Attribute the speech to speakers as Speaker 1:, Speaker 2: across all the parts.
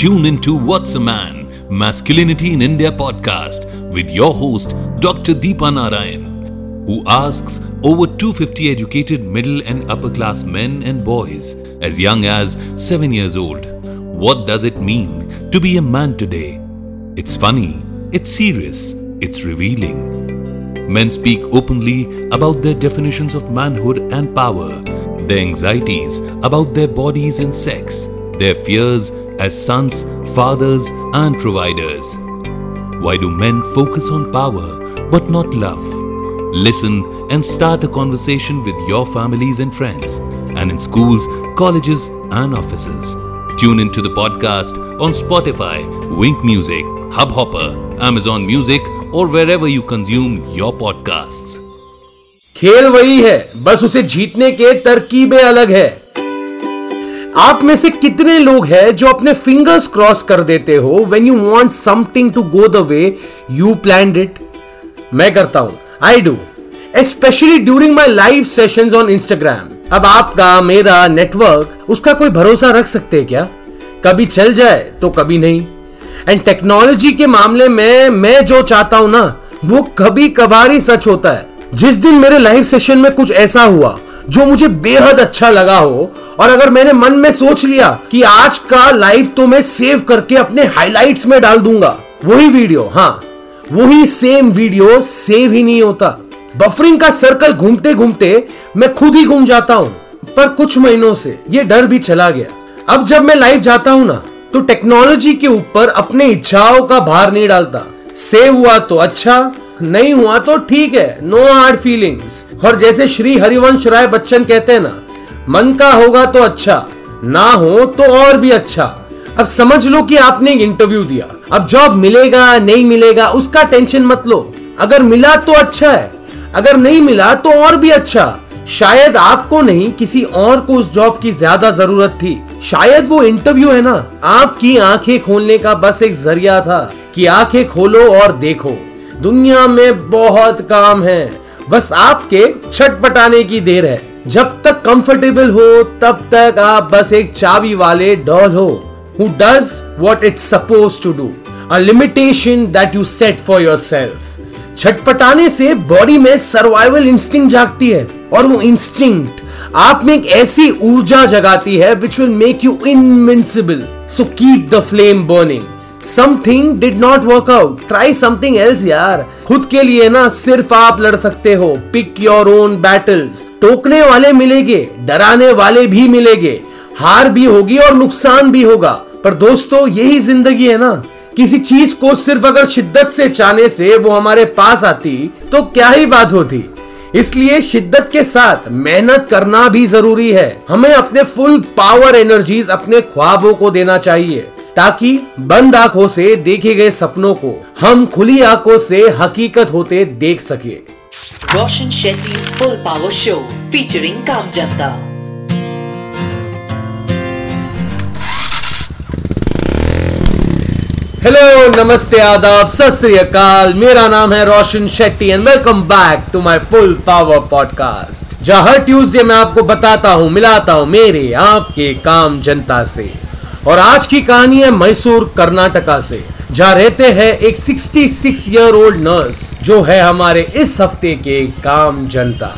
Speaker 1: Tune into What's a Man, Masculinity in India podcast with your host, Dr. Deepa Narayan, who asks over 250 educated middle and upper class men and boys as young as 7 years old. What does it mean to be a man today? It's funny, it's serious, it's revealing. Men speak openly about their definitions of manhood and power, their anxieties about their bodies and sex, their fears as sons, fathers, and providers. Why do men focus on power but not love? Listen and start a conversation with your families and friends, and in schools, colleges, and offices. Tune into the podcast on Spotify, Wink Music, Hubhopper, Amazon Music, or wherever you consume your podcasts.
Speaker 2: खेल वही है बस उसे जीतने के तरकीबें अलग है आप में से कितने लोग हैं जो अपने फिंगर्स क्रॉस कर देते हो when you want something to go the way you plan it मैं करता हूँ। I do specially during my live session on Instagram अब आपका, मेरा नेटवर्क उसका कोई भरोसा रख सकते हैं क्या? कभी चल जाए तो कभी नहीं। एंड टेक्नोलॉजी के मामले में मैं जो चाहता हूँ ना, वो कभी कभार ही सच होता है। जिस दिन मेरे लाइव सेशन में कुछ ऐसा हुआ जो मुझे बेहद अच्छा लगा हो, और अगर मैंने मन में सोच लिया कि आज का लाइव तो मैं सेव करके अपने हाइलाइट्स में डाल दूँगा। वही वीडियो हाँ वही सेम वीडियो सेव ही नहीं होता। बफरिंग का सर्कल घूमते घूमते मैं खुद ही घूम जाता हूँ, पर कुछ महीनों से ये डर भी चला गया। अब जब मैं लाइव जाता हूँ ना तो टेक्नोलॉजी के ऊपर अपने इच्छाओं का भार नहीं डालता। सेव हुआ तो अच्छा नहीं हुआ तो ठीक है। नो हार्ड फीलिंग्स और जैसे श्री हरिवंश राय बच्चन कहते हैं ना, मन का होगा तो अच्छा ना हो तो और भी अच्छा। अब समझ लो कि आपने एक इंटरव्यू दिया। अब जॉब मिलेगा, नहीं मिलेगा, उसका टेंशन मत लो। अगर मिला तो अच्छा है। अगर नहीं मिला तो और भी अच्छा। शायद आपको नहीं, किसी और को उस जॉब की ज़्यादा ज़रूरत थी। शायद वो इंटरव्यू है ना। आपकी आँखें खोलने का बस एक ज़रिया था कि आँखें खोलो और देखो। दुनिया में बहुत काम है। बस आपके छटपटाने की देर है। जब तक कंफर्टेबल हो, तब तक आप बस एक चाबी वाले डॉल हो। Who does what it's suppose to do a limitation that you set for yourself छटपटाने से बॉडी में सर्वाइवल इंस्टिंग जागती है और वो इंस्टिंक्ट आप में एक ऐसी ऊर्जा जगाती है which will make you invincible so keep the flame burning something did not work out try something else यार खुद के लिए ना सिर्फ़ आप लड़ सकते हो. पिक योर ओन बैटल्स टोकने वाले मिलेंगे, डराने वाले भी मिलेंगे. हार भी होगी और नुकसान भी होगा. पर दोस्तों, यही ज़िंदगी है ना. किसी चीज़ को सिर्फ़ अगर शिद्दत से चाहने से वो हमारे पास आती तो क्या ही बात होती? इसलिए शिद्दत के साथ मेहनत करना भी ज़रूरी है. हमें अपने फुल पावर एनर्जीज अपने ख्वाबों को देना चाहिए. ताकि बंद आँखों से देखे गए सपनों को हम खुली आँखों से हकीकत होते देख सके।
Speaker 3: Roshan Shetty full power show featuring काम जनता
Speaker 2: हेलो नमस्ते आदाब सत अकाल। मेरा नाम है Roshan Shetty and welcome back to my full power podcast जहाँ हर ट्यूसडे मैं आपको बताता हूँ मिलाता हूँ मेरे आपके काम जनता से। और आज की कहानी है मैसूर, कर्नाटका से, जहाँ रहते हैं एक 66 ईयर ओल्ड नर्स जो है हमारे इस हफ़्ते के काम जनता।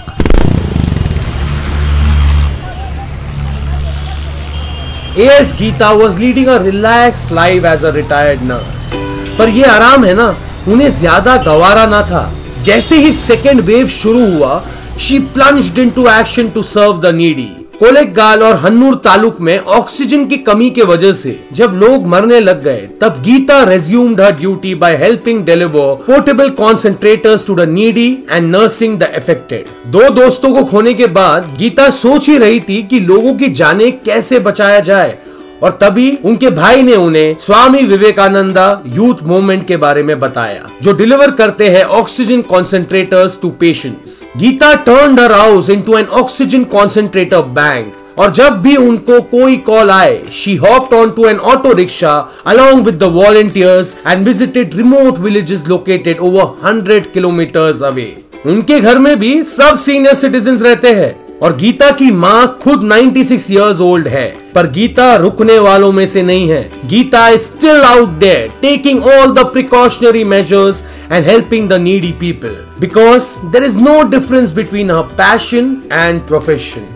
Speaker 2: As Geeta was leading a relax life as a retired nurse पर ये आराम है ना, उन्हें ज़्यादा गवारा ना था। जैसे ही सेकेंड वेव शुरू हुआ she plunged into action to serve the needy Kollegal और हन्नूर तालुक में ऑक्सीजन की कमी के वजह से जब लोग मरने लग गए, तब Geeta resumed her duty by helping deliver portable concentrators to the needy and nursing the affected दो दोस्तों को खोने के बाद गीता सोच ही रही थी कि लोगों की जाने कैसे बचाया जाए और तभी उनके भाई ने उन्हें स्वामी विवेकानंदा यूथ मूवमेंट के बारे में बताया, जो डिलीवर करते हैं oxygen concentrators to patients Geeta turn her house into an oxygen concentrator bank और जब भी उनको कोई कॉल आए she hopped on to an auto rickshaw along with the volunteers and visited remote villages located over hundred kilometres away उनके घर में भी सब सीनियर सिटीजन रहते हैं। और गीता की माँ खुद 96 इयर्स ओल्ड है। पर गीता रुकने वालों में से नहीं है। Geeta is still out there taking all the precautionary measures and helping the needy people because there is no difference between her passion and profession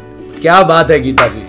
Speaker 2: क्या बात है गीता जी?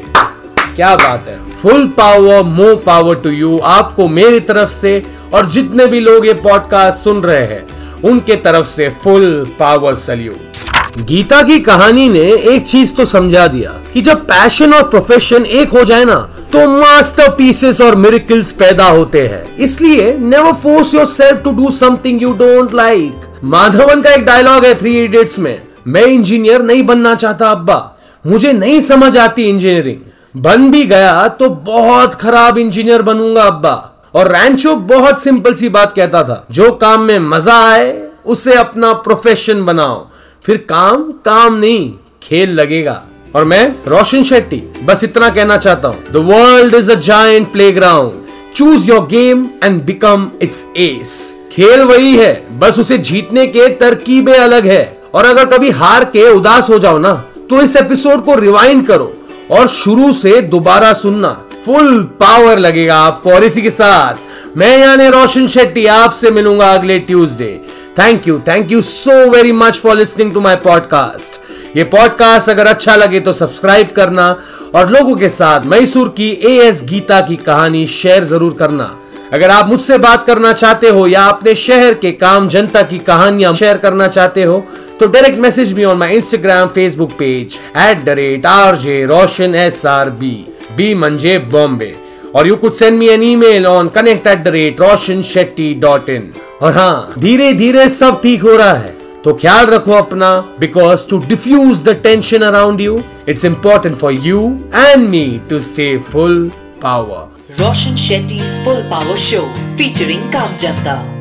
Speaker 2: क्या बात है? Full power more power to you आपको मेरी तरफ़ से और जितने भी लोग ये पॉडकास्ट सुन रहे हैं, उनके तरफ़ से फुल पावर सल्यूट गीता की कहानी ने एक चीज़ तो समझा दिया कि जब पैशन और प्रोफेशन एक हो जाए ना तो मास्टर पीसेस और मिरिकल्स पैदा होते हैं। इसलिए never force yourself to do something you don't like Madhavan का एक डायलॉग है थ्री इडियट्स में। मैं इंजीनियर नहीं बनना चाहता, अब्बा। मुझे नहीं समझ आती इंजीनियरिंग बन भी गया तो बहुत खराब इंजीनियर बनूँगा, अब्बा। और रैंचो बहुत सिंपल सी बात कहता था, जो काम में मज़ा आए, उसे अपना प्रोफेशन बनाओ। फिर काम काम नहीं, खेल लगेगा। और मैं रोशन शेट्टी, बस इतना कहना चाहता हूँ। The world is a giant playground choose your game and become its ace खेल वही है, बस उसे जीतने के तरकीबें अलग है। और अगर कभी हार के उदास हो जाओ ना तो इस एपिसोड को रिवाइंड करो और शुरू से दोबारा सुनना। फुल पावर लगेगा आपको और इसी के साथ, मैं यानी रोशन शेट्टी आपसे मिलूँगा अगले Tuesday thank you thank you so very much for listening to my podcast ये पॉडकास्ट अगर अच्छा लगे तो सब्सक्राइब करना और लोगों के साथ मैसूर की ए एस गीता की कहानी शेयर ज़रूर करना। अगर आप मुझसे बात करना चाहते हो या अपने शहर के काम, जनता की कहानियाँ शेयर करना चाहते हो तो direct message me on my Instagram Facebook page at the rate R J Roshan S R B B मंजे बॉम्बे और you could send me an email on connect at the rate Roshan Shetty dot in और हाँ धीरे धीरे सब ठीक हो रहा है तो ख्याल रखो अपना because to diffuse the tension around you it's important for you and me to stay full power
Speaker 3: Roshan Shetty full power show featuring काम Janta.